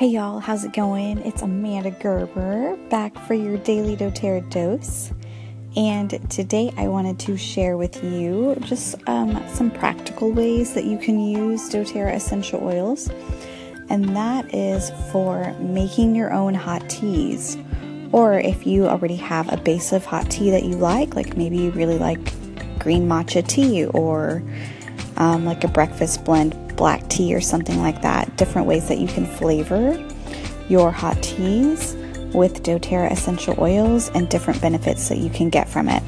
Hey y'all, how's it going? It's Amanda Gerber back for your daily doTERRA dose. And today I wanted to share with you just um, some practical ways that you can use doTERRA essential oils. And that is for making your own hot teas. Or if you already have a base of hot tea that you like, like maybe you really like green matcha tea or um, like a breakfast blend black tea or something like that. Different ways that you can flavor your hot teas with doTERRA essential oils and different benefits that you can get from it.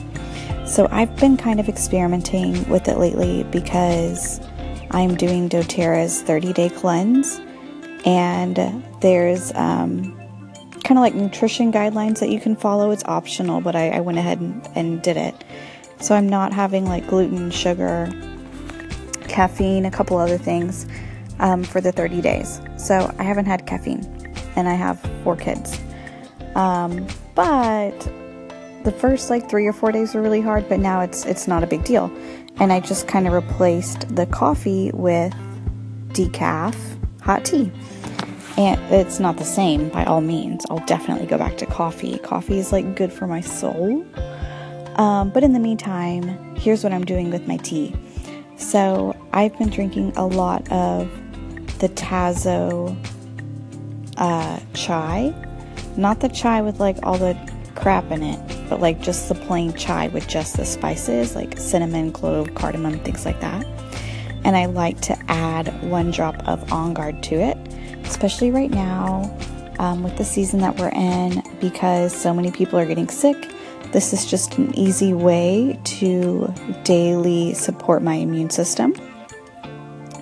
So I've been kind of experimenting with it lately because I'm doing doTERRA's 30 day cleanse and there's um, kind of like nutrition guidelines that you can follow. It's optional, but I, I went ahead and, and did it. So I'm not having like gluten, sugar, caffeine, a couple other things um, for the 30 days. So I haven't had caffeine, and I have four kids. Um, but the first like three or four days were really hard, but now it's it's not a big deal. And I just kind of replaced the coffee with decaf hot tea. And it's not the same by all means. I'll definitely go back to coffee. Coffee is like good for my soul. Um, but in the meantime, here's what I'm doing with my tea. So I've been drinking a lot of the Tazo uh, chai. Not the chai with like all the crap in it, but like just the plain chai with just the spices like cinnamon, clove, cardamom, things like that. And I like to add one drop of On Guard to it, especially right now um, with the season that we're in because so many people are getting sick this is just an easy way to daily support my immune system.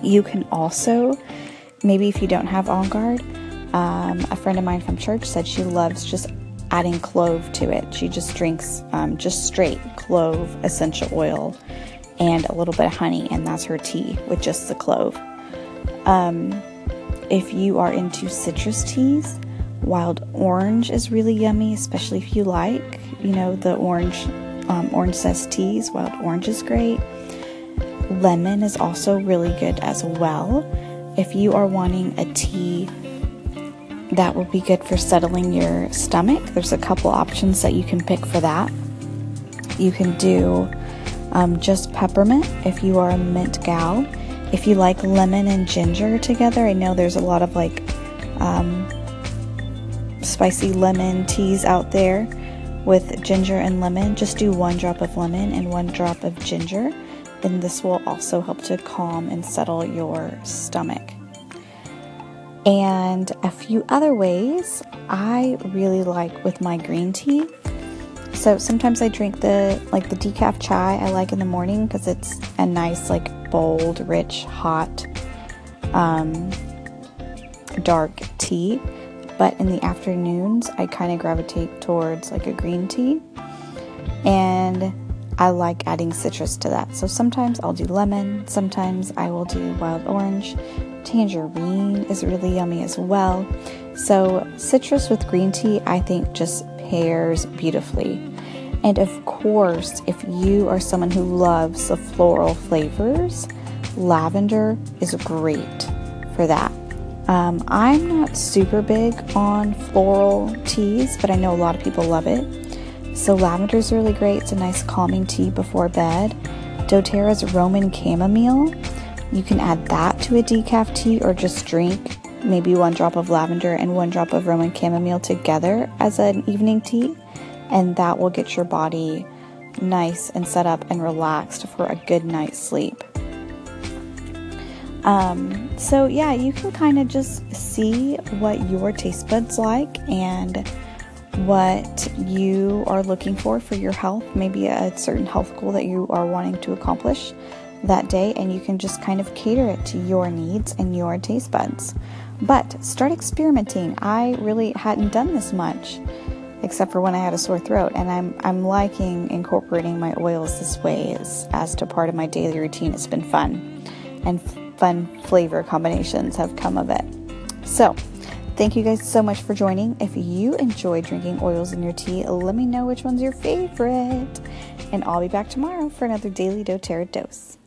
You can also, maybe if you don't have On Guard, um, a friend of mine from church said she loves just adding clove to it. She just drinks um, just straight clove essential oil and a little bit of honey, and that's her tea with just the clove. Um, if you are into citrus teas, wild orange is really yummy, especially if you like you know, the orange um, orange zest teas. Wild orange is great. Lemon is also really good as well. If you are wanting a tea that will be good for settling your stomach, there's a couple options that you can pick for that. You can do um, just peppermint if you are a mint gal. If you like lemon and ginger together, I know there's a lot of like um, spicy lemon teas out there with ginger and lemon. Just do one drop of lemon and one drop of ginger. Then this will also help to calm and settle your stomach. And a few other ways I really like with my green tea. So sometimes I drink the like the decaf chai I like in the morning because it's a nice like bold, rich, hot, um, dark tea but in the afternoons, I kind of gravitate towards like a green tea. And I like adding citrus to that. So sometimes I'll do lemon, sometimes I will do wild orange. Tangerine is really yummy as well. So, citrus with green tea, I think, just pairs beautifully. And of course, if you are someone who loves the floral flavors, lavender is great for that. Um, I'm not super big on floral teas, but I know a lot of people love it. So lavender is really great. It's a nice calming tea before bed. doTERRA's Roman chamomile. You can add that to a decaf tea or just drink maybe one drop of lavender and one drop of Roman chamomile together as an evening tea, and that will get your body nice and set up and relaxed for a good night's sleep. Um, so, yeah, you can kind of just see what your taste buds like and what you are looking for for your health, maybe a certain health goal that you are wanting to accomplish that day, and you can just kind of cater it to your needs and your taste buds. But start experimenting. I really hadn't done this much except for when I had a sore throat, and I'm I'm liking incorporating my oils this way as, as to part of my daily routine. It's been fun and fun flavor combinations have come of it. So, thank you guys so much for joining. If you enjoy drinking oils in your tea, let me know which one's your favorite. And I'll be back tomorrow for another Daily doTERRA dose.